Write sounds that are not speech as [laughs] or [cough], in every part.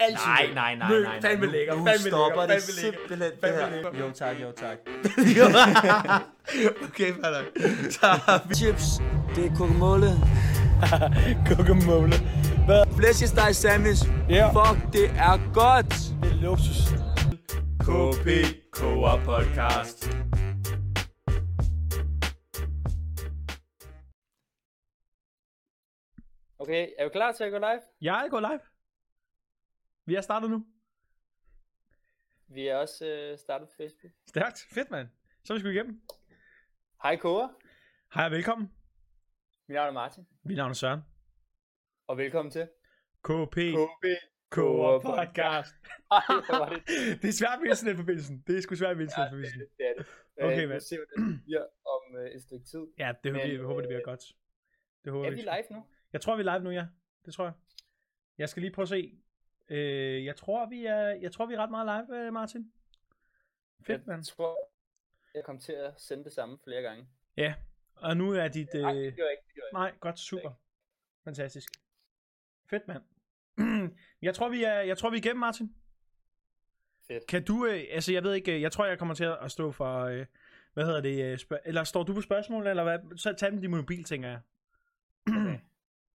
Altid Nej, lækker. nej, nej, Mø, nej, nej. Fandme Nu- lækker, nu fandme stopper lækker, det fandme lækker. simpelthen, det Fandme her. lækker. Jo tak, jo tak. okay, fair nok. Så har vi Chips, det er kokomåle. guacamole. [laughs] Hvad? Flæskesteg sandwich. Ja. Fuck, det er godt. Det er luksus. KP Koa Podcast. Okay, er du klar til at gå live? Jeg går live. Vi er startet nu. Vi er også øh, startet på Facebook. Stærkt. Fedt, mand. Så er vi sgu igennem. Hej Kåre, Hej og velkommen. mit navn er Martin, Mit navn er Søren. og velkommen til KP KB Koa Podcast. Ej, det [laughs] Det er svært med internetforbindelsen. Det er sgu svært med internetforbindelsen. det er det. Okay, øh, hvad? Vi ser, hvordan det bliver om øh, et stykke tid. Ja, det håber Men, vi, jeg håber, det bliver øh, godt. Det håber Er vi. live nu? Jeg tror, vi er live nu, ja. Det tror jeg. Jeg skal lige prøve at se. Øh, jeg tror, vi er, jeg tror, vi er ret meget live, øh, Martin. Fedt, Jeg mand. tror, jeg kom til at sende det samme flere gange. Ja, og nu er dit... Øh... Nej, det gør jeg ikke. Det gør jeg Nej, godt, super. Fantastisk. Fedt, mand. [clears throat] jeg tror, vi er, jeg tror, vi er igennem, Martin. Fedt. Kan du, øh, altså jeg ved ikke, øh, jeg tror, jeg kommer til at stå for, øh, hvad hedder det, øh, spørg- eller står du på spørgsmål, eller hvad? Så tag dem din mobil, tænker jeg. [clears throat] Okay.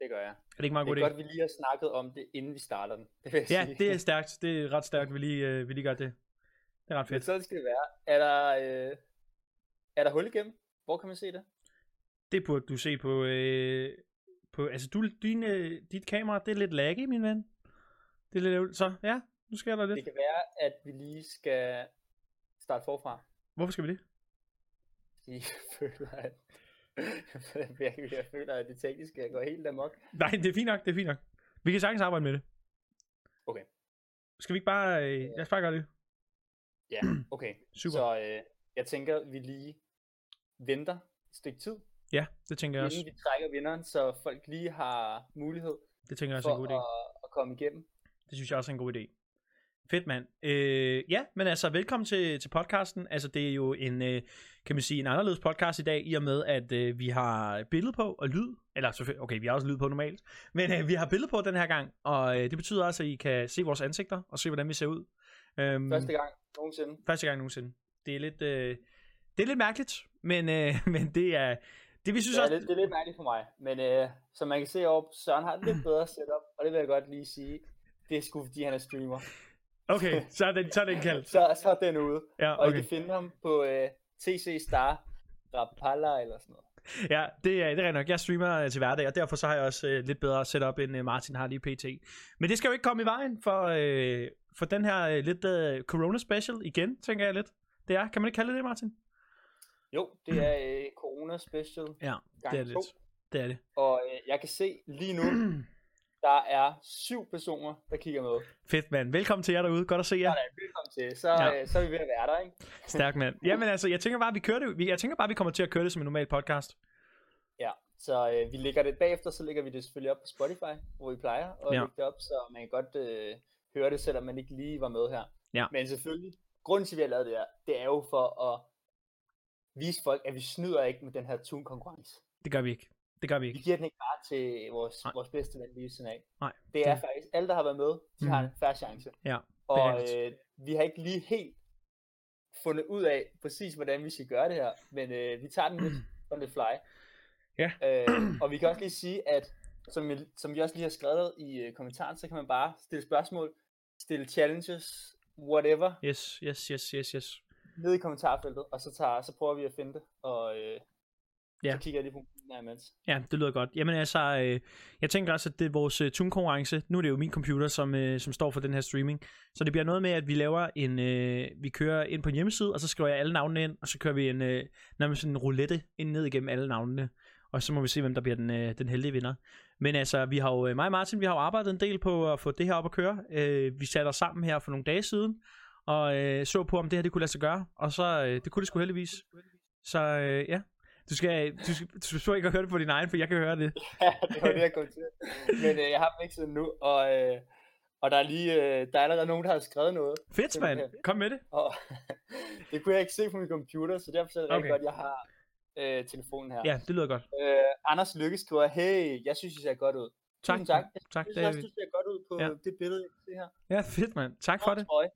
Det gør jeg. Er det ikke meget Det god er godt, vi lige har snakket om det, inden vi starter den. [laughs] Det vil jeg Ja, sige. det er stærkt. Det er ret stærkt, vi lige, øh, vi lige gør det. Det er ret Men fedt. sådan skal det være. Er der, øh, er der hul igennem? Hvor kan man se det? Det burde du se på, øh, på altså du, din, øh, dit kamera, det er lidt laggy, min ven. Det er lidt ærgerligt. Så ja, nu sker der Det lidt. kan være, at vi lige skal starte forfra. Hvorfor skal vi det? Fordi [laughs] jeg føler, at [laughs] virkelig, jeg føler, at det tekniske går helt amok. Nej, det er fint nok, det er fint nok. Vi kan sagtens arbejde med det. Okay. Skal vi ikke bare, øh, lad os bare gøre det. Ja, [clears throat] okay. Super. Så øh, jeg tænker, vi lige venter et stykke tid, Ja, det tænker jeg også. inden vi trækker vinderen, så folk lige har mulighed Det tænker jeg også er en god idé. at, at komme igennem. Det synes jeg også er en god idé. Fedt, mand. Øh, ja, men altså, velkommen til, til podcasten. Altså, det er jo en, øh, kan man sige, en anderledes podcast i dag, i og med, at øh, vi har billede på og lyd. Eller okay, vi har også lyd på normalt. Men øh, vi har billede på den her gang, og øh, det betyder også, at I kan se vores ansigter, og se, hvordan vi ser ud. Øhm, Første gang nogensinde. første gang nogensinde. Det er lidt, øh, det er lidt mærkeligt, men, øh, [laughs] men det er, det vi synes Det er, også... lidt, det er lidt mærkeligt for mig, men øh, som man kan se op, Søren har et lidt bedre setup, og det vil jeg godt lige sige. Det er sgu fordi han er streamer. Okay, så er den, så er den kaldt. Så, så er den ude. Ja, Og I okay. kan finde ham på øh, TC Star Rapala eller sådan noget. Ja, det er, det er nok. Jeg streamer øh, til hverdag, og derfor så har jeg også øh, lidt bedre setup, end øh, Martin har lige pt. Men det skal jo ikke komme i vejen for, øh, for den her øh, lidt øh, corona special igen, tænker jeg lidt. Det er, kan man ikke kalde det det, Martin? Jo, det er øh, Corona Special Ja, det er to. lidt. Det er det. Og øh, jeg kan se lige nu, [clears throat] der er syv personer, der kigger med. Fedt, mand. Velkommen til jer derude. Godt at se jer. Sådan, velkommen til. Så, Ja. øh, så er vi ved at være der, ikke? Stærk, mand. Jamen altså, jeg tænker bare, vi kører det. Jeg tænker bare, vi kommer til at køre det som en normal podcast. Ja, så øh, vi lægger det bagefter, så lægger vi det selvfølgelig op på Spotify, hvor vi plejer at Ja. lægge det op, så man kan godt øh, høre det, selvom man ikke lige var med her. Ja. Men selvfølgelig, grunden til, at vi har lavet det her, det er jo for at vise folk, at vi snyder ikke med den her tune-konkurrence. Det gør vi ikke. Det gør vi Vi ikke. giver den ikke bare til vores, Nej. vores bedste ven lige af. Nej, Det er det- faktisk, alle der har været med, de har Mhm. en færre chance. Ja, Og øh, vi har ikke lige helt fundet ud af præcis, hvordan vi skal gøre det her, men øh, vi tager den lidt [clears throat] on the fly. Ja. Øh, og vi kan også lige sige, at som, vi- som vi også lige har skrevet i øh, kommentaren, så kan man bare stille spørgsmål, stille challenges, whatever, Yes, yes, yes, yes, yes. ned i kommentarfeltet, og så, tager, så prøver vi at finde det, og øh, Ja. så kigger jeg lige på den imens. Ja, det lyder godt. Jamen altså, øh, jeg tænker også, at det er vores øh, tune-konkurrence. Nu er det jo min computer, som, øh, som står for den her streaming. Så det bliver noget med, at vi laver en, øh, vi kører ind på en hjemmeside, og så skriver jeg alle navnene ind, og så kører vi en, øh, nærmest sådan en roulette ind ned igennem alle navnene. Og så må vi se, hvem der bliver den, øh, den heldige vinder. Men altså, vi har jo, øh, mig og Martin, vi har jo arbejdet en del på at få det her op at køre. Øh, vi satte os sammen her for nogle dage siden, og øh, så på, om det her det kunne lade sig gøre. Og så, øh, det kunne det sgu heldigvis. Så øh, ja, du skal, du skal, du skal ikke høre det på din egen, for jeg kan høre det. [laughs] Ja, det var det, jeg kom til. Men øh, jeg har dem ikke sådan nu, og, øh, og der er lige, øh, der er allerede nogen, der har skrevet noget. Fedt, mand. Kom med det. Og [laughs] det kunne jeg ikke se på min computer, så derfor er det rigtig Okay. godt, jeg har øh, telefonen her. Ja, det lyder godt. Øh, Anders Lykke skriver, hey, jeg synes, I ser godt ud. Tak. Tusind tak. Jeg Tak, synes det er også, du ser godt ud på Ja. det billede, se her. Ja, fedt, mand. Tak for det. trøje.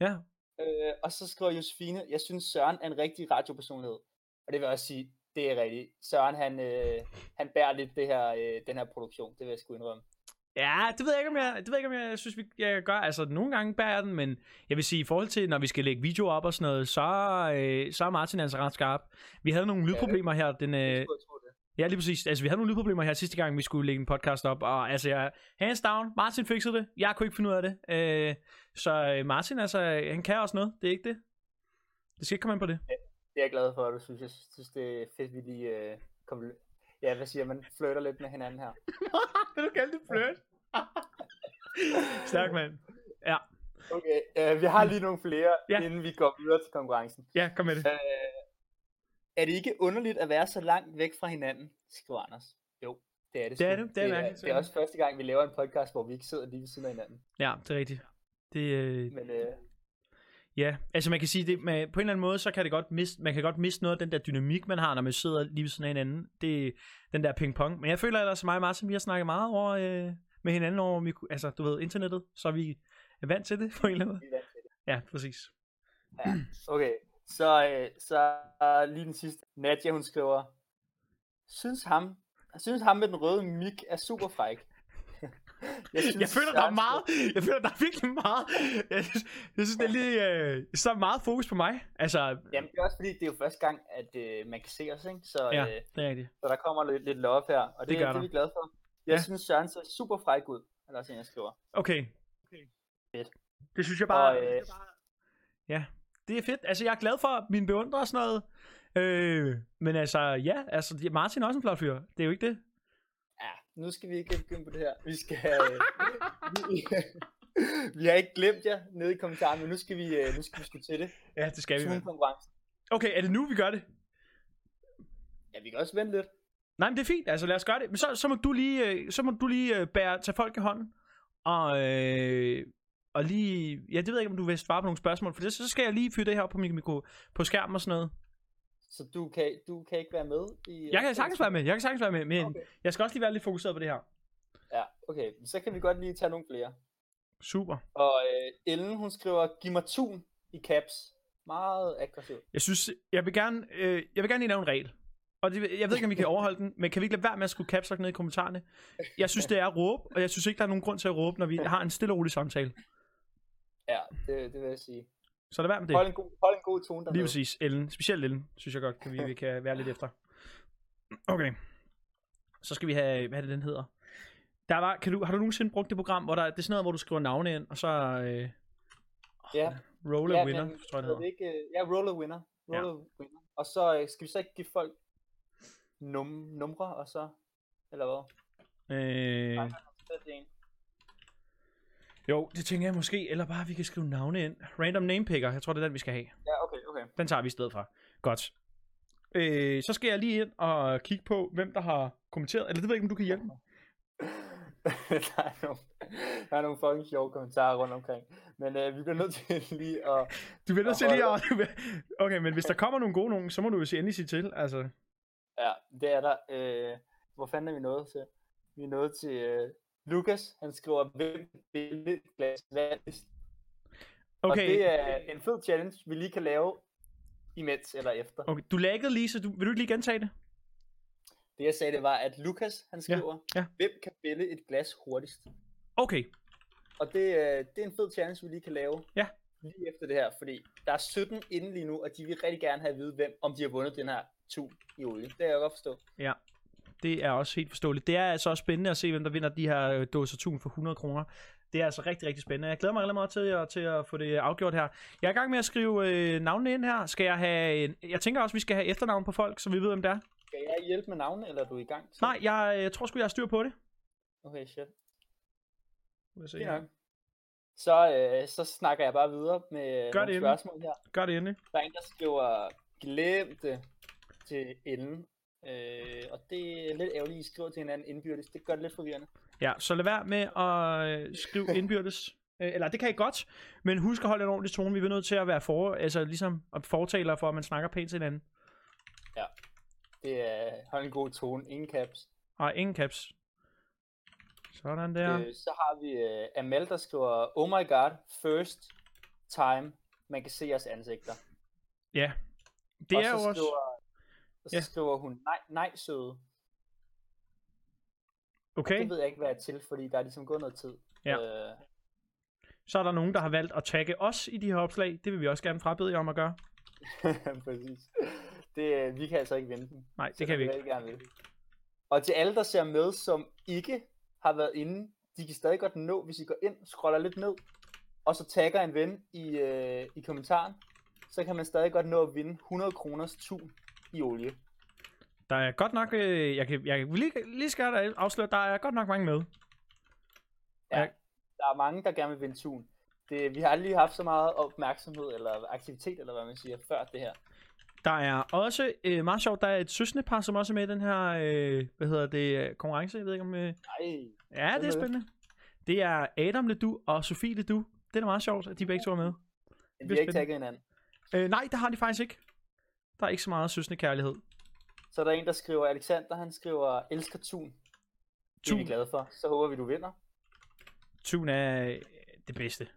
Ja. Øh, og så skriver Josefine, jeg synes Søren er en rigtig radiopersonlighed. Og det vil jeg også sige, det er rigtigt. Søren, han, øh, han bærer lidt det her, øh, den her produktion, det vil jeg sgu indrømme. Ja, det ved jeg ikke, om jeg, det ved jeg ikke, om jeg synes, vi, jeg gør. Altså, nogle gange bærer den, men jeg vil sige, i forhold til, når vi skal lægge videoer op og sådan noget, så, øh, så er Martin altså ret skarp. Vi havde nogle lydproblemer her. Den, øh, ja, lige præcis. Altså, vi havde nogle lydproblemer her sidste gang, vi skulle lægge en podcast op, og altså, jeg, hands down, Martin fikset det. Jeg kunne ikke finde ud af det. Øh, så øh, Martin, altså, han kan også noget. Det er ikke det. Det skal ikke komme ind på det. Det er jeg glad for, at du synes. Jeg synes, det er fedt, vi lige øh, kommer... Ja, hvad siger man? Flirter lidt med hinanden her. [laughs] Vil du kalde det flirt? [laughs] Stærk, mand. Ja, Okay, øh, vi har lige nogle flere, Ja. inden vi går videre til konkurrencen. ja, kom med det. Øh, er det ikke underligt at være så langt væk fra hinanden, skriver Anders. Jo, det er det. Det er det, det er mærkeligt, Det er også første gang, vi laver en podcast, hvor vi ikke sidder lige ved siden af hinanden. Ja, det er rigtigt. Det, øh, Men øh, Ja, altså man kan sige, det, med, på en eller anden måde, så kan det godt miste, man kan godt miste noget af den der dynamik, man har, når man sidder lige ved af hinanden. Det den der ping-pong. Men jeg føler ellers, mig og Martin, vi har snakket meget over, øh, med hinanden over, mikro, altså du ved, internettet, så er vi er vant til det på en eller anden måde. vi er vant til det. Ja, præcis. Ja. Okay, så, øh, så lige den sidste. Nadia, hun skriver, synes ham, synes ham med den røde mik er super fræk. Jeg, Jeg føler, der er meget, jeg føler, der er virkelig meget, jeg, synes- jeg synes, det er lige, øh, så meget fokus på mig. Altså, Jamen, det er også fordi, det er jo første gang, at øh, man kan se os, ikke? Så, ja, øh, det er rigtigt. så der kommer lidt, lidt love her, og det, Det det, gør det der. er vi glade for. Jeg Ja. synes, Søren ser super fræk ud, er der også en, jeg skriver. Okay. Fedt. Det synes jeg bare, Og, øh, ja, det er fedt. Altså, jeg er glad for mine beundrer og sådan noget. Øh, men altså, ja, altså, Martin er også en flot fyr. Det er jo ikke det. Nu skal vi ikke begynde på det her. Vi skal... øh, [laughs] vi, [laughs] vi har ikke glemt jer nede i kommentarerne, men nu skal vi, øh, nu skal vi sgu til det. Ja, det skal vi. Zoom-konkurrence. Okay, er det nu, vi gør det? Ja, vi kan også vente lidt. Nej, men det er fint. Altså, lad os gøre det. Men så, så må du lige, øh, så må du lige øh, bære, tage folk i hånden. Og, øh, og lige... Ja, det ved jeg ikke, om du vil svare på nogle spørgsmål. For det, så skal jeg lige fyre det her op på, min mikro, på skærmen og sådan noget. Så du kan, du kan ikke være med i... Jeg kan sagtens være med. Jeg kan sagtens være med. Men Okay. jeg skal også lige være lidt fokuseret på det her. Ja, okay. Så kan vi godt lige tage nogle flere. Super. Og øh, Ellen, hun skriver, giv mig tun i caps. Meget aggressivt. Jeg synes, jeg vil gerne, øh, jeg vil gerne lige lave en regel. Og det, jeg ved ikke, om vi kan [laughs] overholde den, men kan vi ikke lade være med at skulle caps ned i kommentarerne? Jeg synes, det er at råbe, og jeg synes ikke, der er nogen grund til at råbe, når vi [laughs] har en stille og rolig samtale. Ja, det, det vil jeg sige. Så lad være med det. Hold en god, hold en god tone dernede. Lige præcis. Ellen. Specielt Ellen, synes jeg godt, kan vi, vi kan være lidt efter. Okay. Så skal vi have, hvad er det, den hedder? Der var, kan du, har du nogensinde brugt det program, hvor der, det er sådan noget, hvor du skriver navne ind, og så øh, Ja, roll a ja, winner, men, tror jeg, det er hedder. ikke, øh, ja, roll a winner. Roll a winner. Og så øh, skal vi så ikke give folk num numre, og så... Eller hvad? Øh, er en. Jo, det tænker jeg måske, eller bare, vi kan skrive navne ind. Random name picker, jeg tror, det er den, vi skal have. Ja, okay, okay. Den tager vi i stedet fra. Godt. Øh, så skal jeg lige ind og kigge på, hvem der har kommenteret. Eller det ved jeg ikke, om du kan hjælpe mig. [laughs] der, er nogle, der er nogle fucking sjove kommentarer rundt omkring. Men øh, vi bliver nødt til lige at... Du bliver nødt til lige at... [laughs] Okay, men hvis der kommer nogle gode nogen, så må du jo se endelig sige til. Altså, Ja, det er der. Øh, hvor fanden er vi nået til? Vi er nået til øh, Lukas. Han skriver, hvem vil et glas vand? Og okay, det er en fed challenge, vi lige kan lave imens eller efter. okay, du laggede lige, så du, vil du ikke lige gentage det? Det jeg sagde, det var, at Lukas, han skriver, ja. hvem kan bælge et glas hurtigst? Okay, Og det, øh, det er en fed challenge, vi lige kan lave. Ja. Lige efter det her, fordi der er 17 inde lige nu, og de vil rigtig gerne have at vide, hvem, om de har vundet den her tu i olie. Det kan jeg godt forstå. Det er også helt forståeligt. Det er altså også spændende at se, hvem der vinder de her øh, dåser tun for 100 kroner. Det er altså rigtig, rigtig spændende. Jeg glæder mig rigtig meget til at, til at få det afgjort her. Jeg er i gang med at skrive øh, navnene ind her. Skal jeg have... En, jeg tænker også, vi skal have efternavn på folk, så vi ved, hvem det er. Skal jeg hjælpe med navne, eller er du i gang? Nej, jeg, jeg tror sgu, jeg har styr på det. Okay, shit. Må jeg se nok. Så, øh, så snakker jeg bare videre med Gør nogle det endelig. spørgsmål her. Gør det endelig. Der er en, der skriver, glem det til Ellen. Øh, og det er lidt ærgerligt, at I skriver til hinanden indbyrdes. Det gør det lidt forvirrende. Ja, så lad være med at øh, skrive [laughs] indbyrdes. Øh, Eller det kan I godt, men husk at holde en ordentlig tone. Vi er nødt til at være for, altså ligesom at fortaler for, at man snakker pænt til hinanden. Det er, hold en god tone, ingen caps. Og ingen caps. Så Sådan der. Øh, så har vi øh, Amal, der skriver, Oh my god, first time, man kan se jeres ansigter. Ja. Det og er så jo også... Skriver, og så Ja. skriver hun, nej, nej søde. Okay, Det ved jeg ikke, hvad er til, fordi der er ligesom gået noget tid. Ja. Øh, så er der nogen, der har valgt at tagge os i de her opslag. Det vil vi også gerne frabede jer om at gøre. [laughs] Præcis. Det, øh, vi kan altså ikke vinde den. Nej, det kan vi ikke. gerne vil. Og til alle, der ser med, som ikke har været inde, de kan stadig godt nå, hvis I går ind, scroller lidt ned, og så tagger en ven i, øh, i kommentaren, så kan man stadig godt nå at vinde 100 kroners tun i olie. Der er godt nok... Øh, jeg kan, jeg kan lige, lige skal jeg afsløre, der er godt nok mange med. Ja, Ja. der er mange, der gerne vil vinde tun. Det, vi har aldrig haft så meget opmærksomhed eller aktivitet, eller hvad man siger, før det her. Der er også øh, meget sjovt, der er et søskendepar, som også er med i den her, øh, hvad hedder det, øh, konkurrence. Jeg ved ikke om... Øh... Nej, Ja, det er det? spændende. Det er Adam Ledoux og Sofie Ledoux. Det er da meget sjovt, at de begge to er med. vi bliver har ikke tagget hinanden. Øh, nej, det har de faktisk ikke. Der er ikke så meget søsende kærlighed. Så er der en, der skriver, Alexander, han skriver, elsker tun. Det er vi glade for. Så håber vi, du vinder. Tun er øh, det bedste.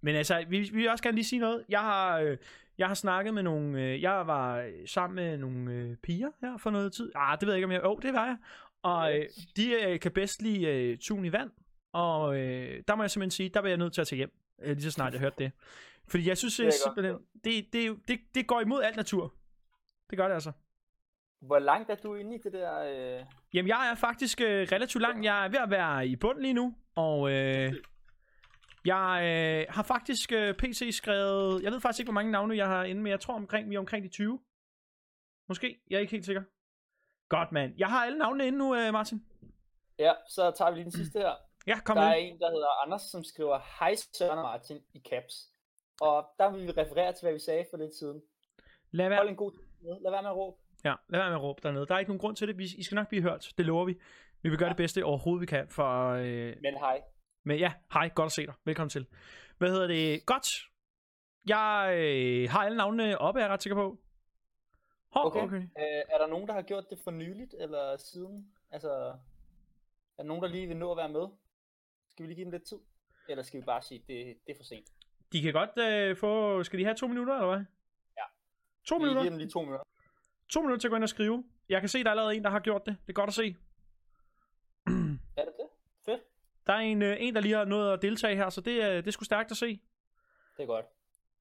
Men altså, vi, vi vil også gerne lige sige noget. Jeg har, øh, jeg har snakket med nogle... Øh, jeg var øh, sammen med nogle øh, piger her for noget tid. Ah, det ved jeg ikke, om jeg... Jo, oh, det var jeg. Og øh, de øh, kan bedst lide øh, tun i vand. Og øh, der må jeg simpelthen sige, der var jeg nødt til at tage hjem. Øh, lige så snart jeg hørte det. Fordi jeg synes Det er godt simpelthen... Det, det, er det, det går imod alt natur. Det gør det altså. Hvor langt er du inde i det der? Øh... Jamen, jeg er faktisk øh, relativt lang. Jeg er ved at være i bund lige nu, og øh, jeg øh, har faktisk øh, PC skrevet... Jeg ved faktisk ikke, hvor mange navne jeg har inde, men jeg tror omkring, vi er omkring de 20. Måske, jeg er ikke helt sikker. Godt, mand. Jeg har alle navnene inde nu, øh, Martin. Ja, så tager vi lige den sidste her. Ja, kom der er med. en, der hedder Anders, som skriver, Hej Søren Martin i caps. Og der vil vi referere til, hvad vi sagde for lidt siden. Lad Hold være, en god. Lad være med at råbe. ja, lad være med at råbe dernede. Der er ikke nogen grund til det. Vi, I skal nok blive hørt. Det lover vi. Vi vil gøre Ja. det bedste overhovedet, vi kan. For, øh, Men hej. Men ja, hej, godt at se dig. Velkommen til. Hvad hedder det? Godt. Jeg øh, har alle navnene oppe, er jeg ret sikker på. Hov, Okay. okay. okay. Øh, er der nogen, der har gjort det for nyligt, eller siden? Altså, er der nogen, der lige vil nå at være med? Skal vi lige give dem lidt tid? Eller skal vi bare sige, det, det er for sent? De kan godt øh, få... Skal de have to minutter, eller hvad? Ja. To Vi minutter? dem lige to minutter. To minutter til at gå ind og skrive. Jeg kan se, der er allerede en, der har gjort det. Det er godt at se. [clears throat] Er det det? Fedt. Der er en, øh, en der lige har nået at deltage her, så det, er- det er sgu stærkt at se. Det er godt.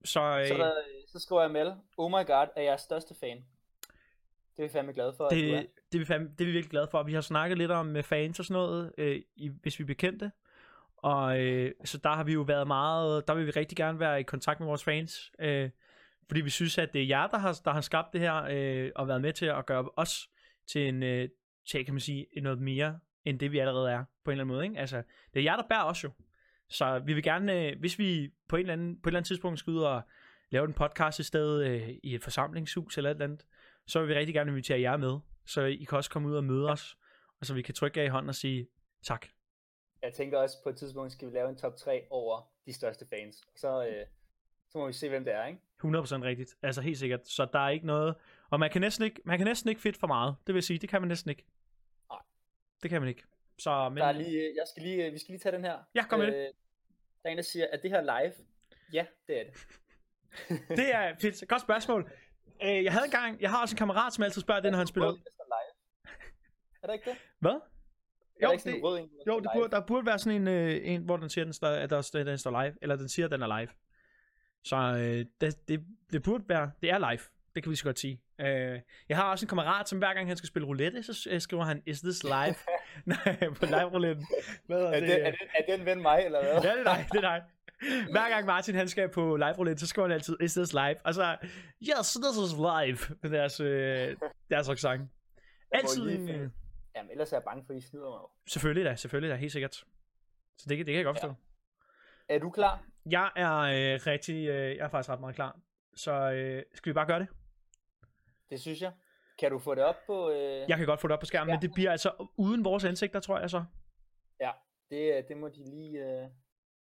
Så, øh, Så, der, så skriver jeg med, oh my god, er jeres største fan. Det er vi fandme glade for, at du er. det, det, er vi fandme, det er vi virkelig glade for. Vi har snakket lidt om øh, fans og sådan noget, øh, i, hvis vi er bekendte. Og øh, så der har vi jo været meget, der vil vi rigtig gerne være i kontakt med vores fans. Øh, fordi vi synes, at det er jer, der har, der har skabt det her, øh, og været med til at gøre os til en, øh, til, kan man sige, noget mere, end det vi allerede er, på en eller anden måde. Ikke? Altså, det er jer, der bærer os jo. Så vi vil gerne, øh, hvis vi på, en eller anden, på et eller andet tidspunkt skal ud og lave en podcast i stedet øh, i et forsamlingshus eller et eller andet, så vil vi rigtig gerne invitere jer med, så I kan også komme ud og møde os, og så vi kan trykke jer i hånden og sige tak. Jeg tænker også, på et tidspunkt skal vi lave en top 3 over de største fans. Så, øh, så må vi se, hvem det er, ikke? 100% rigtigt, altså helt sikkert. Så der er ikke noget, og man kan næsten ikke, man kan næsten ikke fedt for meget, det vil sige, det kan man næsten ikke. Nej. Det kan man ikke. Så, men, Der er lige, øh, jeg skal lige, øh, vi skal lige tage den her. Ja, kom med det. Der er en, der siger, er det her live? Ja, det er det. [laughs] det er fedt. Godt spørgsmål. Øh, jeg havde engang, jeg har også en kammerat, som altid spørger det, når han spiller. Er der ikke det? Hvad? Jo, der ikke sådan det, en rød en, der jo det burde, der burde være sådan en, øh, en hvor den siger, den står, at der, den står live, eller den siger, at den er live. Så øh, det, det, det burde være, det er live. Det kan vi så godt sige. Øh, jeg har også en kammerat, som hver gang han skal spille roulette, så øh, skriver han, is this live? [laughs] Nej, på live roulette. Hvad Er, det, er, det, er den ven mig, eller hvad? Ja, det er dig, det er dig. Hver gang Martin han skal på live roulette, så skriver han altid, is this live? Og så, yes, this is live, med deres, øh, deres sang. Altid en, Jamen, ellers er jeg bange for, at I snyder mig. selvfølgelig da, selvfølgelig da, helt sikkert. Så det, det kan jeg godt forstå. Er du klar? Jeg er øh, rigtig, øh, jeg er faktisk ret meget klar. Så øh, skal vi bare gøre det? Det synes jeg. Kan du få det op på... Øh... Jeg kan godt få det op på skærmen, ja. Ja. men det bliver altså uden vores ansigter, tror jeg så. Ja, det, øh, det må de lige øh,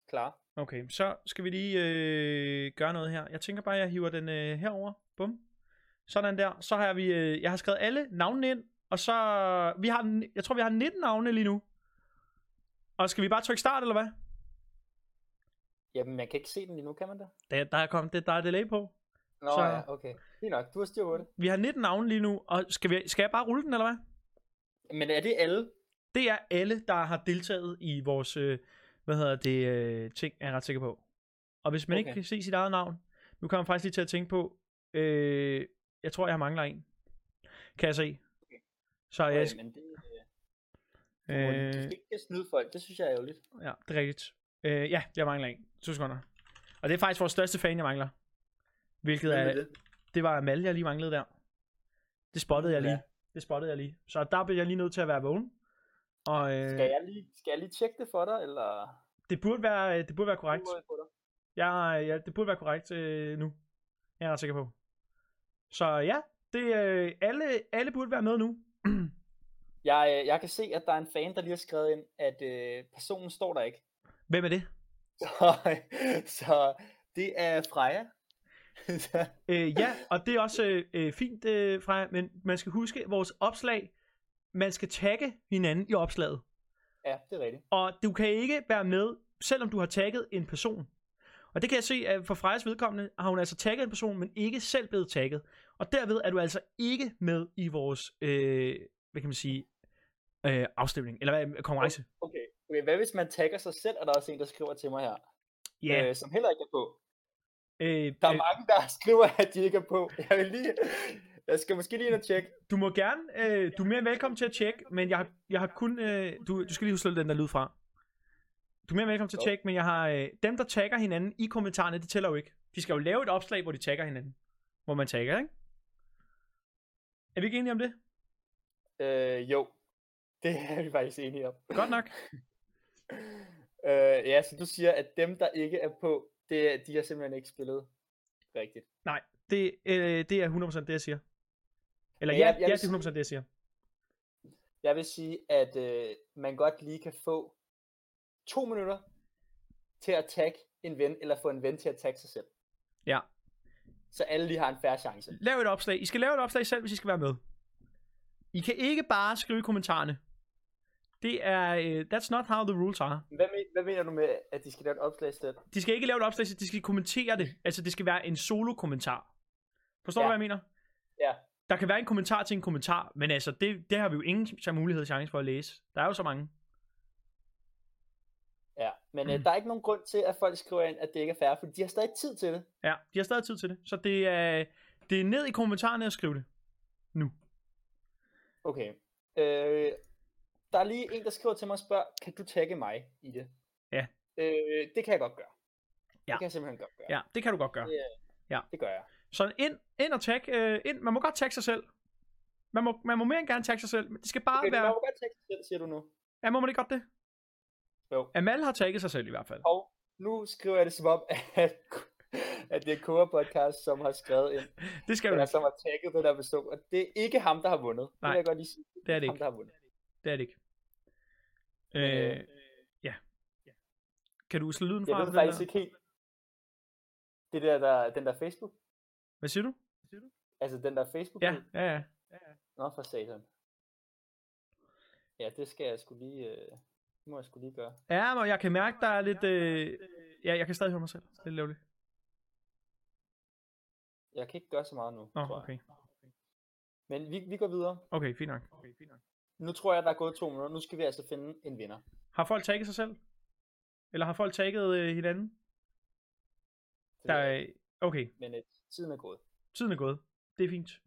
klare. Okay, så skal vi lige øh, gøre noget her. Jeg tænker bare, at jeg hiver den øh, herover. Bum. Sådan der. Så har vi, øh, jeg har skrevet alle navnene ind, og så, vi har, jeg tror, vi har 19 navne lige nu. Og skal vi bare trykke start, eller hvad? Jamen, man kan ikke se den lige nu, kan man det? Der, der er kommet det, der er delay på. Nå, Så- ja, okay. Fint nok, du har styr på det. Vi har 19 navne lige nu, og skal, vi, skal jeg bare rulle den, eller hvad? Men er det alle? Det er alle, der har deltaget i vores, øh, hvad hedder det, øh, ting, er jeg ret sikker på. Og hvis man okay. ikke kan se sit eget navn, nu kan man faktisk lige til at tænke på, øh, jeg tror, jeg mangler en. Kan jeg se. Så jeg, Okay, men det, øh, øh... du øh, skal ikke snyde folk, det synes jeg er ærgerligt. ja, det er rigtigt. Øh, ja, jeg mangler en. To sekunder. Og det er faktisk vores største fan, jeg mangler. Hvilket er, er det? det var Amal, jeg lige manglede der. Det spottede jeg lige. Ja. Det spottede jeg lige. Så der blev jeg lige nødt til at være vågen. Og øh, Skal jeg lige, skal jeg lige tjekke det for dig, eller? det, burde være, det burde være korrekt. På dig. Ja, ja, det burde være korrekt øh, nu. Jeg er ret sikker på. Så ja, det, øh, alle, alle burde være med nu. Jeg, øh, jeg kan se, at der er en fan, der lige har skrevet ind, at øh, personen står der ikke. Hvem er det? [laughs] Så, så det er Freja. [laughs] Øh, ja, og det er også øh, øh, fint, øh, Freja, men man skal huske, vores opslag, man skal tagge hinanden i opslaget. ja, det er rigtigt. Og du kan ikke være med, selvom du har tagget en person. Og det kan jeg se, at for Frejas vedkommende har hun altså tagget en person, men ikke selv blevet tagget. Og derved er du altså ikke med i vores, øh, hvad kan man sige, øh, afstemning, eller hvad, konkurrence. Okay. okay, hvad hvis man tagger sig selv, og der er også en, der skriver til mig her, Ja, øh, som heller ikke er på. øh, Der er øh, mange, der [laughs] skriver, at de ikke er på. Jeg vil lige... Jeg skal måske lige ind og tjekke. du må gerne, øh, du er mere velkommen til at tjekke, men jeg har, jeg har kun, øh, du, du skal lige huske den der lyd fra. Du er mere velkommen til at tjekke, men jeg har, øh, dem der tagger hinanden i kommentarerne, det tæller jo ikke. De skal jo lave et opslag, hvor de tagger hinanden. Hvor man tagger, ikke? Er vi ikke enige om det? Øh, jo. [laughs] Det er vi faktisk enige om. Godt nok. [laughs] Øh, ja, så du siger, at dem, der ikke er på, det, er- de har simpelthen ikke spillet rigtigt. Nej, det, øh, det er 100% det, jeg siger. Eller ja, jeg- ja, jeg vil det er 100% det, jeg siger. Jeg vil sige, at øh, man godt lige kan få to minutter til at tagge en ven, eller få en ven til at tagge sig selv. Ja. Så alle lige har en færre chance. Lav et opslag. I skal lave et opslag selv, hvis I skal være med. I kan ikke bare skrive i kommentarerne. Det er, øh, that's not how the rules are. Hvad, men, hvad mener du med, at de skal lave et opslag selv? De skal ikke lave et opslag, så de skal kommentere det. Altså, det skal være en solo-kommentar. Forstår Ja. du, hvad jeg mener? Ja. Der kan være en kommentar til en kommentar, men altså, det, det har vi jo ingen mulighed chance for at læse. Der er jo så mange. Ja, men Mm. øh, der er ikke nogen grund til, at folk skriver ind, at det ikke er fair, for de har stadig tid til det. Ja, de har stadig tid til det. Så det er, det er ned i kommentarerne at skrive det. Nu. Okay. Øh, der er lige en, der skriver til mig og spørger, kan du tagge mig i det? Ja. Øh, det kan jeg godt gøre. Ja. Det kan jeg simpelthen godt gøre. Ja, det kan du godt gøre. Det, øh, Ja. det gør jeg. Så ind, ind og tag, øh, ind. Man må godt tagge sig selv. Man må, man må mere end gerne tagge sig selv, men det skal bare Okay, være... du må godt tagge sig selv, siger du nu. Ja, må man ikke godt det? Jo. Amal har tagget sig selv i hvert fald. Og nu skriver jeg det som om, at, at det er Kora Podcast, som har skrevet ind, [laughs] Det skal du eller som har tagget den der person. Og det er ikke ham, der har vundet. Det Nej, vil jeg godt lige sige. det er det ham, ikke. der har vundet. Det er det ikke. Øh, øh, ja. Kan du slå lyden Jeg fra? ved på den faktisk ikke helt. Det der, der, den der Facebook. Hvad siger du? Altså den der Facebook. Ja, ja, ja. Nå, for satan. Ja, det skal jeg skulle lige, øh, det må jeg skulle lige gøre. Ja, men jeg kan mærke, der er lidt... Øh... Ja, jeg kan stadig høre mig selv. Det er lidt. Jeg kan ikke gøre så meget nu, Nå, tror jeg. okay. Men vi, vi går videre. Okay, fint nok. Okay, fint nok. Nu tror jeg, der er gået to minutter. Nu skal vi altså finde en vinder. Har folk tagget sig selv? Eller har folk tagget øh, hinanden? Det Der er... Okay, Men øh, tiden er gået. tiden er gået. Det er fint.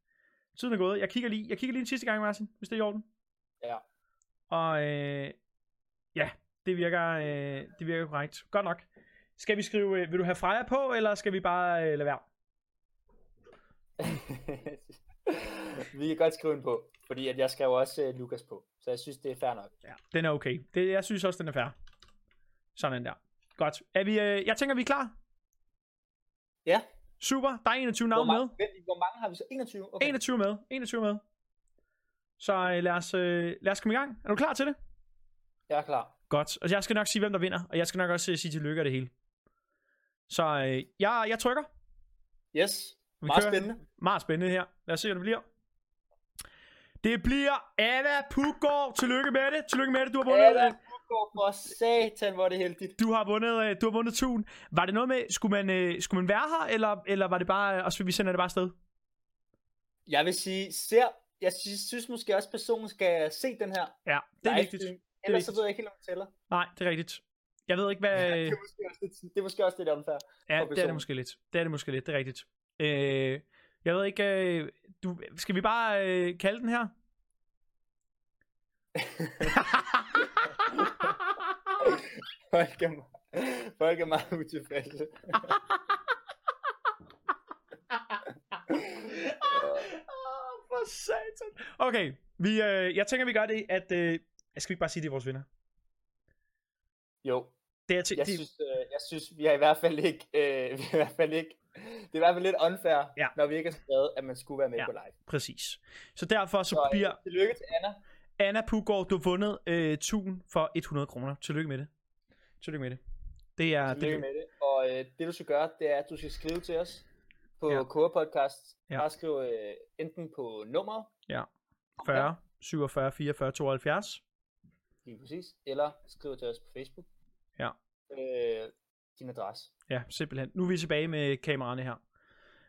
Tiden er gået. Jeg kigger lige, jeg kigger lige en sidste gang, Martin, hvis det er i orden. Ja. Og øh, ja, det virker, øh, det virker korrekt. Godt nok. Skal vi skrive, øh, vil du have Freja på, eller skal vi bare øh, lade være? [laughs] vi kan godt skrive en på, fordi at jeg skrev også uh, Lukas på. Så jeg synes, det er fair nok. Ja, den er okay. Det, jeg synes også, den er fair. Sådan der. Godt. Er vi, øh, jeg tænker, vi er klar. Ja. Super. Der er 21 Hvor navne med. hvor mange har vi så? 21? Okay. 21 med. 21 med. Så øh, lad, os, øh, lad os komme i gang. Er du klar til det? Jeg er klar. Godt. Og jeg skal nok sige, hvem der vinder. Og jeg skal nok også øh, sige tillykke af det hele. Så øh, jeg, jeg trykker. Yes. Vi Meget kører. spændende. Meget spændende her. Lad os se, hvad det bliver. Det bliver Anna Puggaard. Tillykke med det. Tillykke med det. Du har vundet Anna øh, Puggaard, for satan, hvor er det heldigt. Du har vundet, øh, du har vundet tun. Var det noget med, skulle man, skulle man være her, eller, eller var det bare, og så vi sender det bare afsted? Jeg vil sige, ser, jeg synes, synes måske også, personen skal se den her. Ja, det er vigtigt. Ellers så ved jeg ikke helt, om det tæller. Nej, det er rigtigt. Jeg ved ikke, hvad... det, er måske også lidt, det er måske også lidt unfair. Ja, det er det måske lidt. Det er det måske lidt, det er rigtigt. Øh, jeg ved ikke, øh, du, skal vi bare øh, kalde den her? [laughs] Folk er, folk er meget utilfredse. [laughs] Åh, for satan. Okay, vi, øh, jeg tænker, vi gør det, at... Øh, skal vi ikke bare sige, det er vores vinder? Jo, Det er til, jeg synes, øh, jeg synes, vi har i hvert fald ikke, øh, [laughs] vi har i hvert fald ikke, det er i hvert fald lidt unfair, Ja. når vi ikke har skrevet, at man skulle være med Ja. på live. Præcis. Så derfor så, Så øh, bliver tillykke til Anna. Anna Puggaard, du har vundet øh, tun for 100 kroner. Tillykke med det. Tillykke med det. Det er... Tillykke det, med det. Og øh, det du skal gøre, det er, at du skal skrive til os på Ja. ja. Kåre Podcast. Ja. Bare skriv øh, enten på nummeret, 40, 47, 44, 72. lige præcis, eller skriv til os på Facebook. Ja. Øh, din adresse. Ja, simpelthen. Nu er vi tilbage med kameraerne her.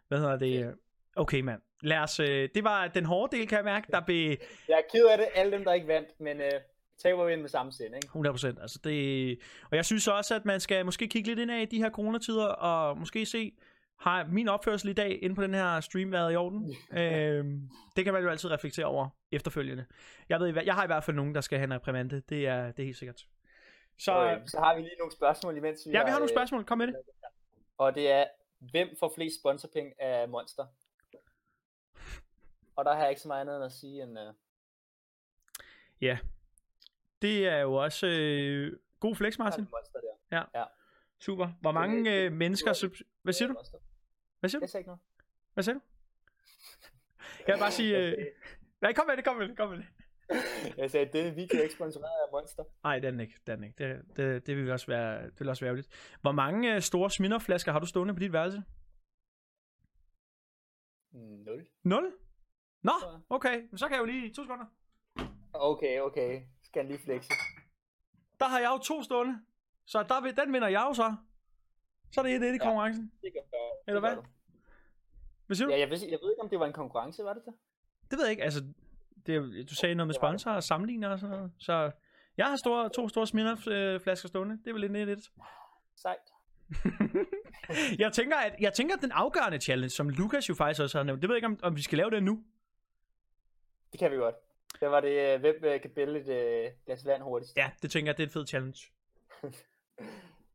Hvad hedder det? Fedt. Okay, mand. Lad os... Øh, det var den hårde del, kan jeg mærke. Der blev Jeg er ked af det, alle dem, der ikke vandt, men øh, taber vi ind med samme sind, ikke? 100%. Altså det, og jeg synes også, at man skal måske kigge lidt ind af de her coronatider, og måske se, har min opførsel i dag inde på den her stream været i orden? [laughs] øhm, det kan man jo altid reflektere over efterfølgende. Jeg, ved, jeg har i hvert fald nogen, der skal have en reprimande. Det er, det er helt sikkert. Så øh, så har vi lige nogle spørgsmål imens vi ja, vi har øh, nogle spørgsmål. Kom med det. Og det er, hvem får flest sponsorpenge af Monster? Og der har jeg ikke så meget andet end at sige, end øh, Ja. Det er jo også øh, god flex, Martin. Monster der. Super. Hvor mange øh, mennesker... Hvad siger du? Hvad siger du? Jeg sagde ikke noget. Hvad siger du? [laughs] Jeg vil bare sige... Øh... Nej, kom med det, kom med det, kom med det. [laughs] Jeg sagde, at denne video er ikke sponsoreret af Monster. Nej, det er den ikke. Det, er den ikke. Det, det, det, vil også være, det vil også være ærgerligt. Hvor mange øh, store sminderflasker har du stående på dit værelse? Nul. 0? Nå, jeg. okay. Men så kan jeg jo lige... To sekunder. Okay, okay. Skal han lige flexe. Der har jeg jo to stående. Så der, vil- den vinder jeg jo så. Så er det et i Ja. konkurrencen. Det gør, det Eller hvad? Hvad siger du? Ja, jeg ved, jeg ved ikke, om det var en konkurrence, var det det? Det ved jeg ikke. Altså, det, du sagde noget med Det var det. sponsor og sammenligner og sådan noget. Så jeg har store, to store sminderflasker stående. Det er vel lidt et. Sejt. [laughs] jeg, tænker, at, jeg tænker, at den afgørende challenge, som Lukas jo faktisk også har nævnt, det ved jeg ikke, om, om vi skal lave det nu. Det kan vi godt. Der var det, øh, hvem øh, kan bælge et øh, glas vand hurtigst. Ja, det tænker jeg, det er et fedt challenge. [laughs]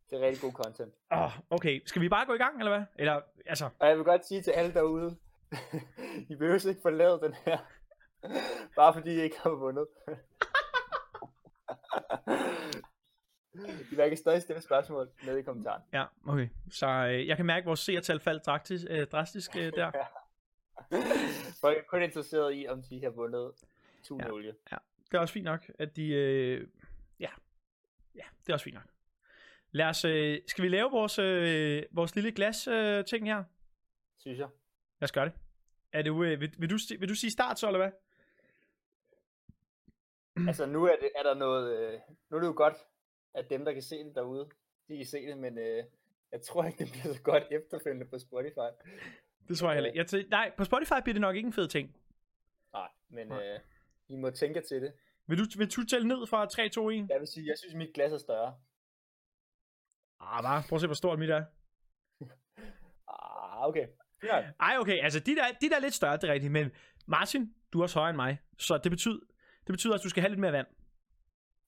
Det er rigtig god content. Oh, okay, skal vi bare gå i gang, eller hvad? Eller, altså, Og jeg vil godt sige til alle derude, [laughs] I behøver ikke forlade den her, bare fordi I ikke har vundet. I kan stadig stille spørgsmål nede i kommentaren. ja, okay. Så øh, jeg kan mærke, at vores seertal faldt drastisk, øh, drastisk øh, der. [laughs] Folk er kun interesseret i, om de har vundet 1000 Ja. olie. Det er også fint nok, at de... Øh, ja. ja, det er også fint nok. Lad os, øh, skal vi lave vores, øh, vores lille glas øh, ting her? Synes jeg. Lad os gøre det. Er det øh, vil, vil, du, vil du sige start så, eller hvad? [clears throat] Altså nu er, det, er der noget, øh, nu er det jo godt, at dem, der kan se det derude, de kan se det, men øh, jeg tror ikke, det bliver så godt efterfølgende på Spotify. Det tror jeg heller ikke. Nej, på Spotify bliver det nok ikke en fed ting. Nej, men Nej. øh, I må tænke til det. Vil du, vil du tælle ned fra 3, 2, 1? Jeg vil sige, jeg synes, mit glas er større. Ah, bare prøv at se, hvor stort mit er. Ah, okay. Nok. Ej, okay, altså de der, de der er lidt større, det er rigtigt, men Martin, du er også højere end mig, så det betyder, det betyder, at du skal have lidt mere vand.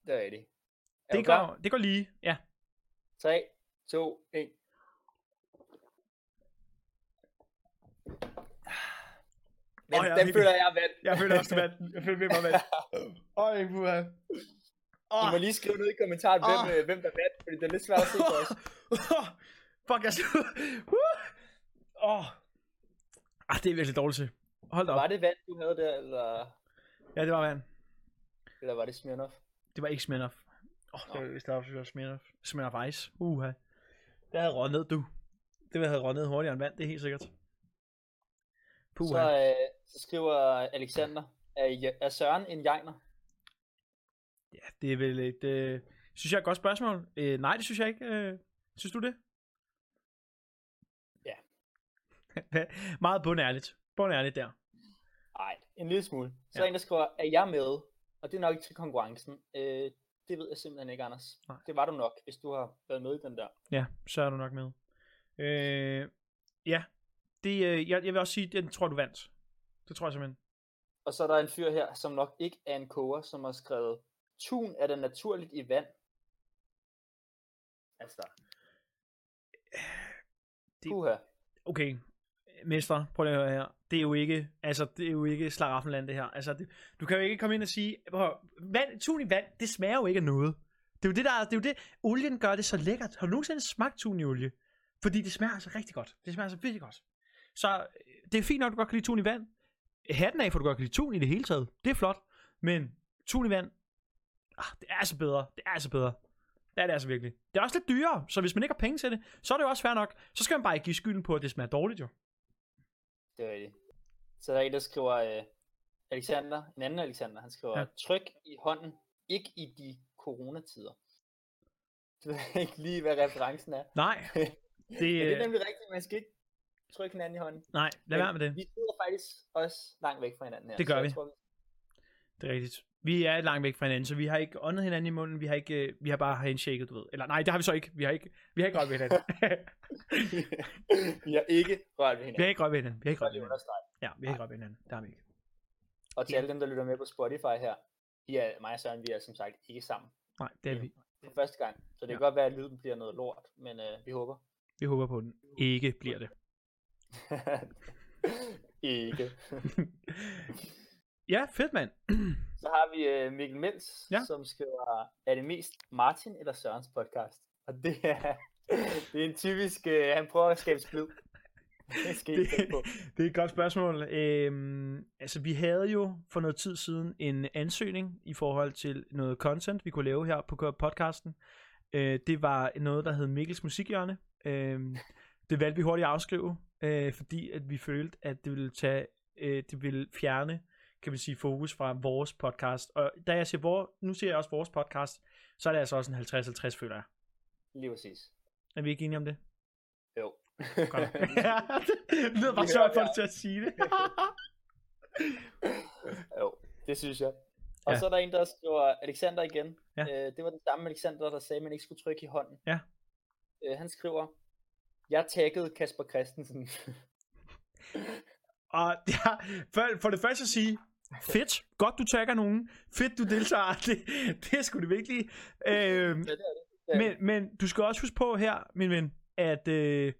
Det er rigtigt. Er Det klar? går, det går lige, ja. 3, 2, 1. Den, jeg er den føler jeg vand. Jeg føler også vand. Jeg føler meget vand. [laughs] Øj, puha. I må lige skrive ned i kommentaren, hvem, øh, hvem der vandt, fordi det er lidt svært at se for os. [laughs] Fuck, jeg. [laughs] Åh. Ah, det er virkelig dårligt til. Hold da op. Var det vand, du havde der, eller, Ja, det var vand. eller var det Smirnoff? Det var ikke Smirnoff. Åh, oh, det var, hvis det var Smirnoff. Smirnoff Ice. Uha. Det havde ned, du. Det havde ned hurtigere end vand, det er helt sikkert. Puha. Så, øh, så skriver Alexander, er, er Søren en jegner? Ja, det er vel et... Øh... Synes jeg er et godt spørgsmål? Øh, nej, det synes jeg ikke. Øh, synes du det? Ja. [laughs] Meget bundærligt. Bundærligt der. Nej, en lille smule. Så Ja. er en, der skriver, er jeg med? Og det er nok ikke til konkurrencen. Øh, det ved jeg simpelthen ikke, Anders. Nej. Det var du nok, hvis du har været med i den der. Ja, så er du nok med. Øh, ja, det, øh, jeg, jeg vil også sige, den tror du vandt. Det tror jeg simpelthen. Og så er der en fyr her, som nok ikke er en koger, som har skrevet, tun er det naturligt i vand. Altså, Det- Puha. Okay, mester, prøv lige at høre her. Det er jo ikke, altså, det er jo ikke slaraffenland det her. Altså, det, du kan jo ikke komme ind og sige, prøv, vand, tun i vand, det smager jo ikke af noget. Det er jo det, der, det er jo det, olien gør det så lækkert. Har du nogensinde smagt tun i olie? Fordi det smager altså rigtig godt. Det smager altså virkelig godt. Så øh, det er fint nok, at du godt kan lide tun i vand. Hatten af, for du godt kan lide tun i det hele taget. Det er flot. Men tun i vand, ah, det er altså bedre. Det er altså bedre. Det er det altså virkelig. Det er også lidt dyrere, så hvis man ikke har penge til det, så er det jo også fair nok. Så skal man bare ikke give skylden på, at det smager dårligt jo. Det er rigtigt. Så der er en, der skriver, øh, Alexander, en anden Alexander, han skriver, Ja. tryk i hånden, ikke i de coronatider. [laughs] Du ved ikke lige, hvad referencen er. Nej, [laughs] det, Men det er nemlig rigtigt, man skal ikke trykke hinanden i hånden. nej, lad være med det. Vi sidder faktisk også langt væk fra hinanden her. Det gør vi. Tror, Det er rigtigt. Vi er langt væk fra hinanden, så vi har ikke åndet hinanden i munden, vi har ikke, øh, vi har bare handshaket, du ved. Eller nej, det har vi så ikke. Vi har ikke, vi har ikke rørt ved hinanden. [laughs] vi har ikke rørt ved vi hinanden. har ikke rørt ved hinanden. Vi har ikke rørt ved hinanden. Ja, vi har ikke rørt ved hinanden. Det har vi ikke. Og til alle dem, der lytter med på Spotify her, ja, mig og Søren, vi er som sagt ikke sammen Nej, det er vi. for første gang. Så det kan Ja. godt være, at lyden bliver noget lort, men øh, vi håber. Vi håber på, at den ikke bliver det. [laughs] ikke. [laughs] Ja, fedt mand. [clears throat] Så har vi øh, Mikkel Mels, Ja. som skriver, er det mest Martin eller Sørens podcast? Og det er, [laughs] det er en typisk, øh, han prøver at skabe splid. [laughs] Det det, det er et godt spørgsmål. Øhm, altså, vi havde jo for noget tid siden en ansøgning i forhold til noget content, vi kunne lave her på podcasten. Øh, det var noget, der hed Mikkels Musikhjørne. Øh, det valgte vi hurtigt at afskrive, øh, fordi at vi følte, at det ville tage, øh, det ville fjerne, kan man sige, fokus fra vores podcast. Og da jeg siger vores, nu siger jeg også vores podcast, så er det altså også en 50-50, føler jeg. Lige præcis. Er vi ikke enige om det? Jo. Godt. [laughs] det lyder bare Vi hører for det til at sige det. [laughs] jo, det synes jeg. Og Ja. så er der en, der skriver, Alexander igen. Ja. Øh, det var den samme Alexander, der sagde, at man ikke skulle trykke i hånden. Ja. Øh, han skriver, jeg taggede Kasper Christensen. Og [laughs] ja, for, for det første at sige, fedt, godt du tagger nogen, fedt du deltager, [laughs] det, det er sgu det vigtige. Øhm, ja, det er det. Ja. men, men du skal også huske på her, min ven, at øh,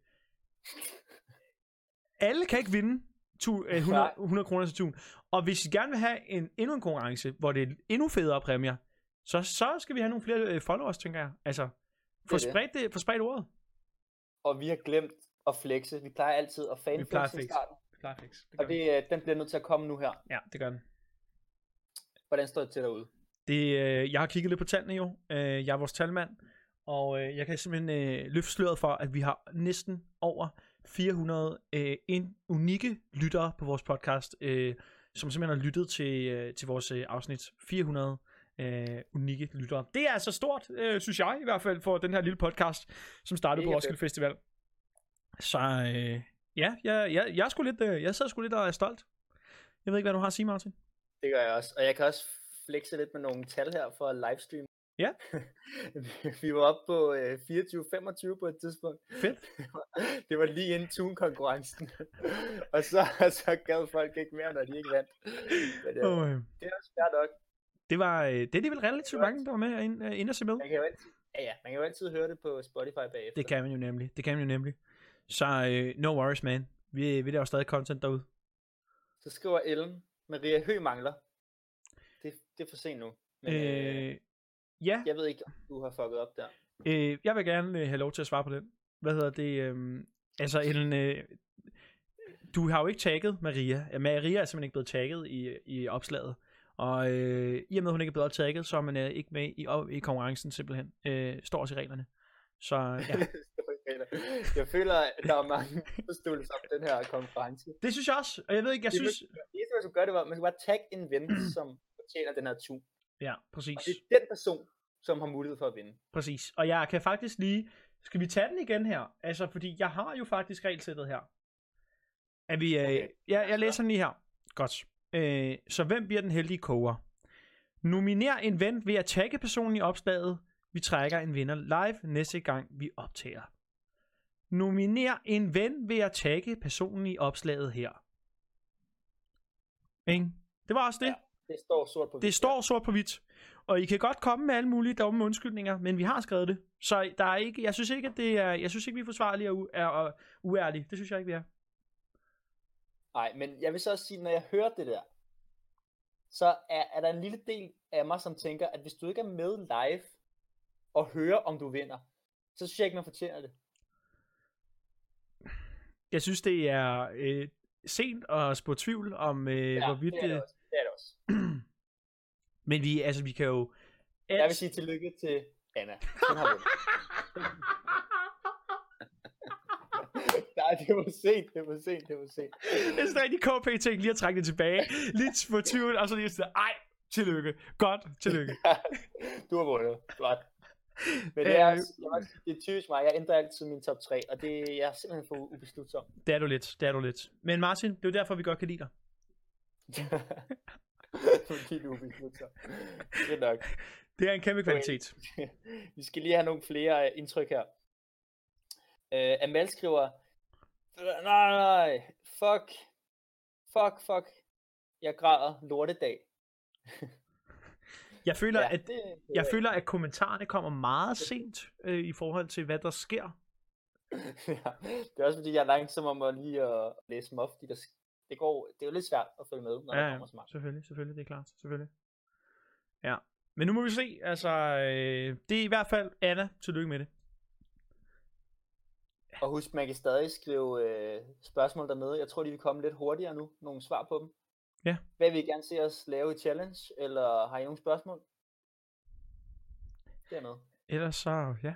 alle kan ikke vinde tu, øh, 100, Nej. 100 kroner til tun. Og hvis I gerne vil have en, endnu en konkurrence, hvor det er endnu federe præmier, så, så skal vi have nogle flere øh, followers, tænker jeg. Altså, få spredt, det, få spredt ordet. Og vi har glemt at flexe. Vi plejer altid at fanflexe i starten. Klar fix. Det Og det, øh, den bliver nødt til at komme nu her. Ja, det gør den. Hvordan står det til derude? Det, øh, jeg har kigget lidt på tallene jo. Øh, jeg er vores talmand, og øh, jeg kan simpelthen øh, løfte sløret for, at vi har næsten over 400 øh, en unikke lyttere på vores podcast, øh, som simpelthen har lyttet til, øh, til vores øh, afsnit. 400 øh, unikke lyttere. Det er altså stort, øh, synes jeg i hvert fald, for den her lille podcast, som startede på Roskilde Festival. Så øh, ja, jeg, jeg, jeg, er sgu lidt, øh, jeg sidder sgu lidt og er stolt. Jeg ved ikke, hvad du har at sige, Martin. Det gør jeg også. Og jeg kan også flexe lidt med nogle tal her for livestream. Ja. [laughs] vi var oppe på øh, 24-25 på et tidspunkt. Fedt. [laughs] det var lige inden Tune-konkurrencen. [laughs] og så, så gad folk ikke mere, når de ikke vandt. Men, øh, Og, øh, det er også fair nok. Det var, øh, det er alligevel relativt mange, der var med ind, øh, ind og se med. Man kan jo altid, ja, ja, man kan jo altid høre det på Spotify bagefter. Det kan man jo nemlig. Det kan man jo nemlig. Så øh, no worries, man. Vi, vi laver stadig content derude. Så skriver Ellen, Maria Høgh mangler. Det, det er for sent nu. Men øh, Øh, ja, jeg ved ikke, om du har fucket op der. øh, jeg vil gerne øh, have lov til at svare på den. Hvad hedder det? Øh, altså, Ellen, øh, du har jo ikke tagget Maria. Ja, Maria er simpelthen ikke blevet tagget i, i opslaget. Og øh, i og med, at hun ikke er blevet tagget, så er man øh, ikke med i, i konkurrencen simpelthen. Øh, står også i reglerne. Så ja, [laughs] jeg føler, at der er mange forståelser om den her konference. det synes jeg også. Og jeg ved ikke, jeg Det synes... Det eneste, man skulle gøre, det var, man skulle bare tagge en ven, [clears throat] som fortjener den her tur. Ja, præcis. Og det er den person, som har mulighed for at vinde. Præcis. Og jeg kan faktisk lige... Skal vi tage den igen her? Altså, fordi jeg har jo faktisk regelsættet her. Er vi... Øh... Okay. Ja, jeg læser den lige her. Godt. Øh, så hvem bliver den heldige koger? Nominer en ven ved at tagge personen i opslaget. Vi trækker en vinder live næste gang, vi optager. Nominer en ven ved at tagge personen i opslaget her. Ikke? Det var også det. Ja. Det står sort på Det hvidt, står sort på hvidt. Og I kan godt komme med alle mulige dumme undskyldninger, men vi har skrevet det. Så der er ikke, jeg synes ikke, at det er, jeg synes ikke, vi er forsvarlige og, er, og uærlige. Det synes jeg ikke, vi er. Nej, men jeg vil så også sige, når jeg hører det der, så er, er der en lille del af mig, som tænker, at hvis du ikke er med live og hører, om du vinder, så synes jeg ikke, man fortjener det. Jeg synes, det er øh, sent at spå tvivl om, øh, ja, hvorvidt det er det også. Det er det også. [clears throat] Men vi, altså, vi kan jo... Jeg vil sige tillykke til Anna. Hun har. [laughs] Nej, det var sent, det var sent, det var sent. Det er sådan rigtig KP-ting lige at trække det tilbage. Lidt på tvivl, og så lige sådan, ej, tillykke. Godt, tillykke. [laughs] du har vundet. Flot. Men det er, Øh. også- sige, det er typisk mig. Jeg ændrer altid min top 3, og det jeg er simpelthen for ubeslutsom. Det er du lidt, det er du lidt. Men Martin, det er jo derfor, vi godt kan lide dig. [laughs] Fordi du er ubeslutsom. Det er nok. Det er en kæmpe kvalitet. [laughs] Vi skal lige have nogle flere øh, indtryk her. Uh, Amal skriver, nej, nej, fuck, fuck, fuck, jeg græder lortedag. [laughs] Jeg føler, Ja, at det, det Jeg er- føler, at kommentarerne kommer meget sent øh, i forhold til, hvad der sker. [laughs] ja, det er også fordi, jeg er langsom om at lige at læse dem op, fordi der, det, går, det er jo lidt svært at følge med, når Ja, der kommer så mange. selvfølgelig, selvfølgelig, det er klart, selvfølgelig. Ja, men nu må vi se, altså, øh, det er i hvert fald Anna, tillykke med det. Og husk, man kan stadig skrive øh, spørgsmål dernede. Jeg tror, de vil komme lidt hurtigere nu. Nogle svar på dem. Ja. Hvad vil I gerne se os lave i challenge? Eller har I nogle spørgsmål? Er noget. Ellers så, ja,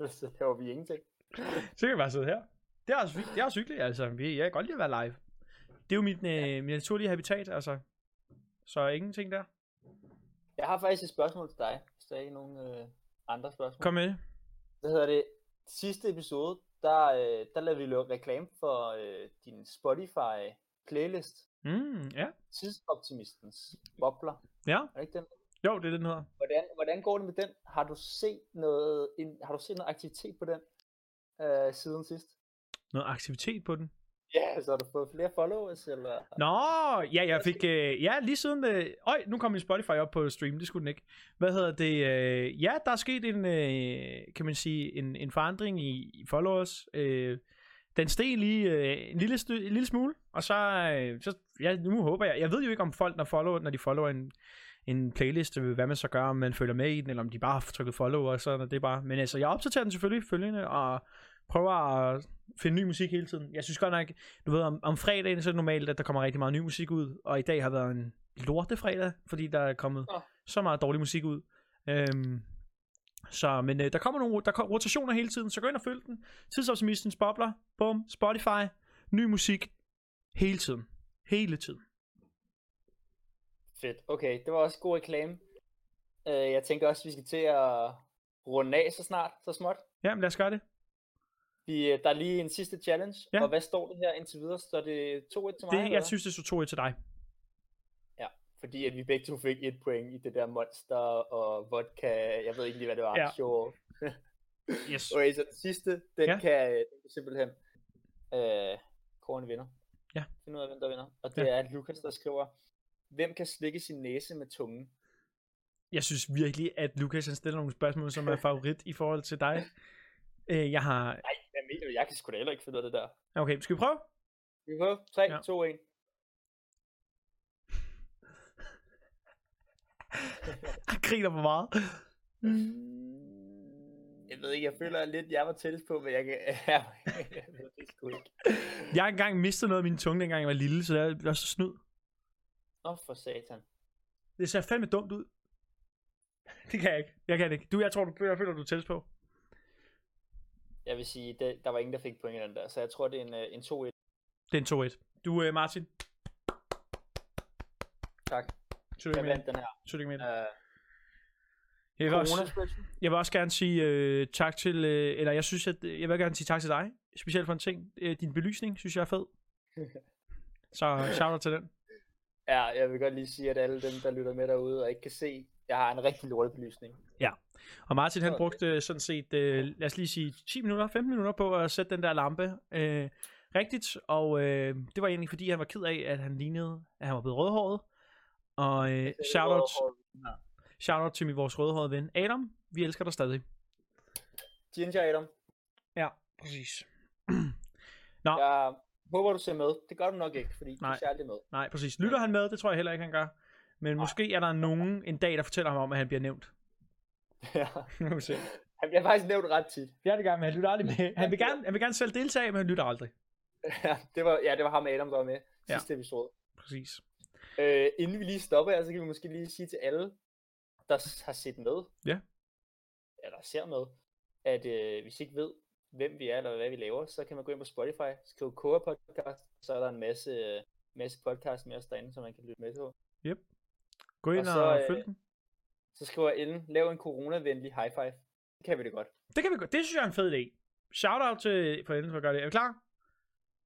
Ellers så laver vi ingenting. [laughs] så kan vi bare sidde her. Det er også, det er også hyggeligt, altså, vi, jeg kan godt lide at være live. Det er jo mit, øh, mit naturlige habitat, altså, så ingenting der. Jeg har faktisk et spørgsmål til dig, hvis der er nogen øh, andre spørgsmål. Kom med det. Hvad hedder det? Sidste episode, der, øh, der lavede vi lave reklame for øh, din Spotify playlist. Mm, ja, Tidsoptimistens bobler. ja, Er det ikke den? jo, det er den hedder. Hvordan, hvordan går det med den? Har du set noget, en, har du set noget aktivitet på den øh, siden sidst? Noget aktivitet på den. Ja, så har du fået flere followers, eller? Nå, ja, jeg fik, øh, ja, lige siden, øh, øj, nu kom min Spotify op på stream, det skulle den ikke. Hvad hedder det, øh, ja, der er sket en, øh, kan man sige, en, en forandring i, i followers. Øh, den steg lige øh, en, lille st- en lille smule, og så, øh, så, ja, nu håber jeg, jeg ved jo ikke om folk, når, follow, når de follower en, en playlist, øh, hvad man så gør, om man følger med i den, eller om de bare har trykket follow, og så er det bare, men altså, jeg opdaterer den selvfølgelig følgende, og prøver at finde ny musik hele tiden. Jeg synes godt nok, du ved, om, om fredagen så er det normalt, at der kommer rigtig meget ny musik ud, og i dag har været en lortefredag, fordi der er kommet Nå. så meget dårlig musik ud. Øhm, så, men øh, der kommer nogle der kommer rotationer hele tiden, så gå ind og følg den. Tidsoptimistens bobler, bum, Spotify, ny musik, hele tiden. Hele tiden. Fedt. Okay, det var også god reklame. Øh, jeg tænker også, at vi skal til at runde af så snart, så småt. Jamen lad os gøre det. Vi, øh, der er lige en sidste challenge, Ja. og hvad står det her indtil videre? Står det 2-1 til mig? det jeg synes, det så to til dig. Fordi at vi begge to fik et point i det der monster og vodka, jeg ved ikke lige, hvad det var. Ja. Show. [laughs] Yes. Okay, så den sidste, den Ja. kan, den kan simpelthen øh, kåre en vinder. Ja. Finde ud af, hvem der vinder. Og det Ja. er Lukas, der skriver, hvem kan slikke sin næse med tungen? Jeg synes virkelig, at Lukas han stiller nogle spørgsmål, som er favorit i forhold til dig. [laughs] Øh, jeg har... Nej, mener du? Jeg kan sgu da heller ikke finde ud af det der. Okay, skal vi prøve? Vi prøver. 3, Ja. ja. 2, 1. Jeg griner for meget. Jeg ved ikke, jeg føler lidt, jeg var tættest på, men jeg kan... [laughs] jeg ved det sgu ikke. Jeg har engang mistet noget af min tunge, dengang jeg var lille, så det er også snyd. Åh, for satan. Det ser fandme dumt ud. Det kan jeg ikke. Jeg kan det ikke. Du, jeg tror, du, jeg føler, du er tættest på. Jeg vil sige, det, der var ingen, der fik point i den der, så jeg tror, det er en, øh, en 2-1. Det er en 2-1. Du, uh, Martin. Tak. Tillykke Jeg med den her. Tillykke med det. Uh, Jeg vil, også, jeg vil også gerne sige øh, tak til, øh, eller jeg synes, at øh, jeg vil gerne sige tak til dig, specielt for en ting. Øh, din belysning, synes jeg er fed. [laughs] Så shout out til den. Ja, jeg vil godt lige sige, at alle dem, der lytter med derude og ikke kan se, jeg har en rigtig lortebelysning. Og Martin han brugte øh, sådan set, øh, lad os lige sige 10 minutter, 15 minutter på at sætte den der lampe øh, rigtigt. Og øh, det var egentlig fordi, han var ked af, at han lignede, at han var blevet rødhåret. Og øh, shout, out, shout out til min, vores rødhårede ven Adam. Vi elsker dig stadig. Ginger Adam, Ja, præcis. [clears throat] Nå, jeg håber, du ser med. Det gør du nok ikke, fordi Nej. du ser aldrig med. nej, præcis. Lytter han med? Det tror jeg heller ikke, han gør. Men Nej. måske er der nogen en dag, der fortæller ham om, at han bliver nævnt. [laughs] ja. Nu vi se. Han bliver faktisk nævnt ret tit. Er det gang med, han lytter aldrig med. Han vil gerne, han vil gerne selv deltage, men han lytter aldrig. [laughs] ja, det var, ja, det var ham Adam, der var med Ja. sidste episode. Præcis. Øh, inden vi lige stopper her, så kan vi måske lige sige til alle, der har set med, Ja. eller ser med, at øh, hvis I ikke ved, hvem vi er, eller hvad vi laver, så kan man gå ind på Spotify, skrive Koa Podcast, så er der en masse, øh, masse podcast med os derinde, som man kan lytte med på. Gå ind Og så, og øh, følg den. Så skriver Ellen, lav en coronavenlig high five. Det kan vi det godt. Det kan vi godt. Det synes jeg er en fed idé. Shout out til for enden for at gøre det. Er du klar?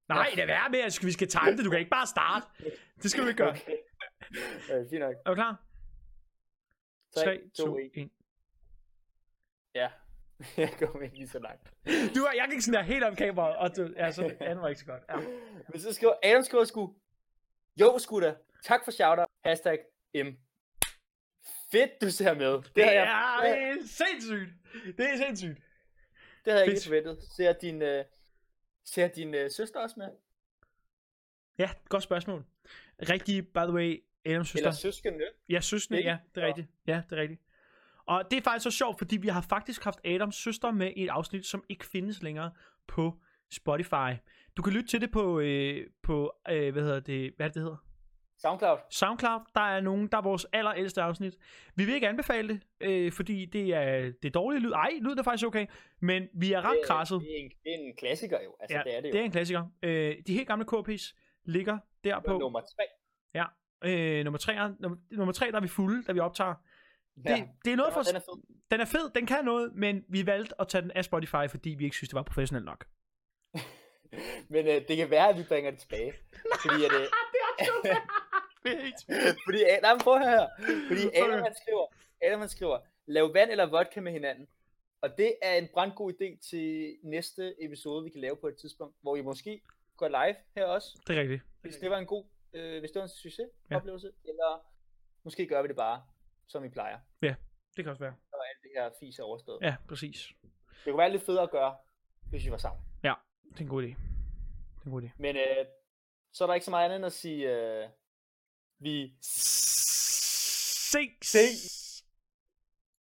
Nej, det er værd med, at vi skal time det. Du kan ikke bare starte. Det skal du ikke gøre. Okay. [laughs] øh, fint nok. Er du klar? 3, 3, 2, 2, 1. 1. Ja. [laughs] jeg kommer ikke lige så langt. Du, er- jeg gik sådan der helt om kameraet, og du, ja, så [laughs] det andet var ikke så godt. Ja. Men så skriver Adam skriver sgu, jo sgu da, tak for shoutout, hashtag M. Fedt, du ser med. Det, Det har jeg, er, det, er sindssygt. Det er sindssygt. det havde jeg ikke forventet. Ser din, uh, ser din uh, søster også med? Ja, godt spørgsmål. Rigtig, by the way, Adams søster. Eller søskende? Ja, søskende, ja, det er rigtigt. Ja, det er rigtigt. Og det er faktisk så sjovt, fordi vi har faktisk haft Adams søster med i et afsnit, som ikke findes længere på Spotify. Du kan lytte til det på, øh, på øh, hvad hedder det, hvad er det, hedder? Soundcloud? SoundCloud. Der er nogen, der er vores allerældste afsnit. Vi vil ikke anbefale det, øh, fordi det er, det er dårlig lyd. Ej, lyd er faktisk okay, men vi er ret Det krasset. Det er, en, det er en klassiker jo. Altså, Ja, det er det jo. Det er en klassiker. Øh, de helt gamle KP's ligger der på på. nummer 3. Øh, nummer, 3, nummer, nummer 3, der er vi fulde, da vi optager. Det, Ja. det er noget for, Den er fed. den er fed, den kan noget, men vi valgte at tage den af Spotify, fordi vi ikke synes, det var professionelt nok. [laughs] Men øh, det kan være, at vi bringer det tilbage. [laughs] Fordi at, øh, [laughs] fordi Adam, prøv at høre her. Fordi Adam han skriver, Adam han skriver, lav vand eller vodka med hinanden. Og det er en brandgod idé til næste episode, vi kan lave på et tidspunkt, hvor vi måske går live her også, Det er rigtigt. hvis det var en god, øh, hvis det var en succes Ja. oplevelse, eller måske gør vi det bare, som vi plejer, Det kan også være. når alt det her fis er overstået. Ja, præcis. Det kunne være lidt federe at gøre, hvis vi var sammen. Det er en god idé. Det er en god idé. Men øh, så er der ikke så meget andet end at sige, øh, vi Se. ses.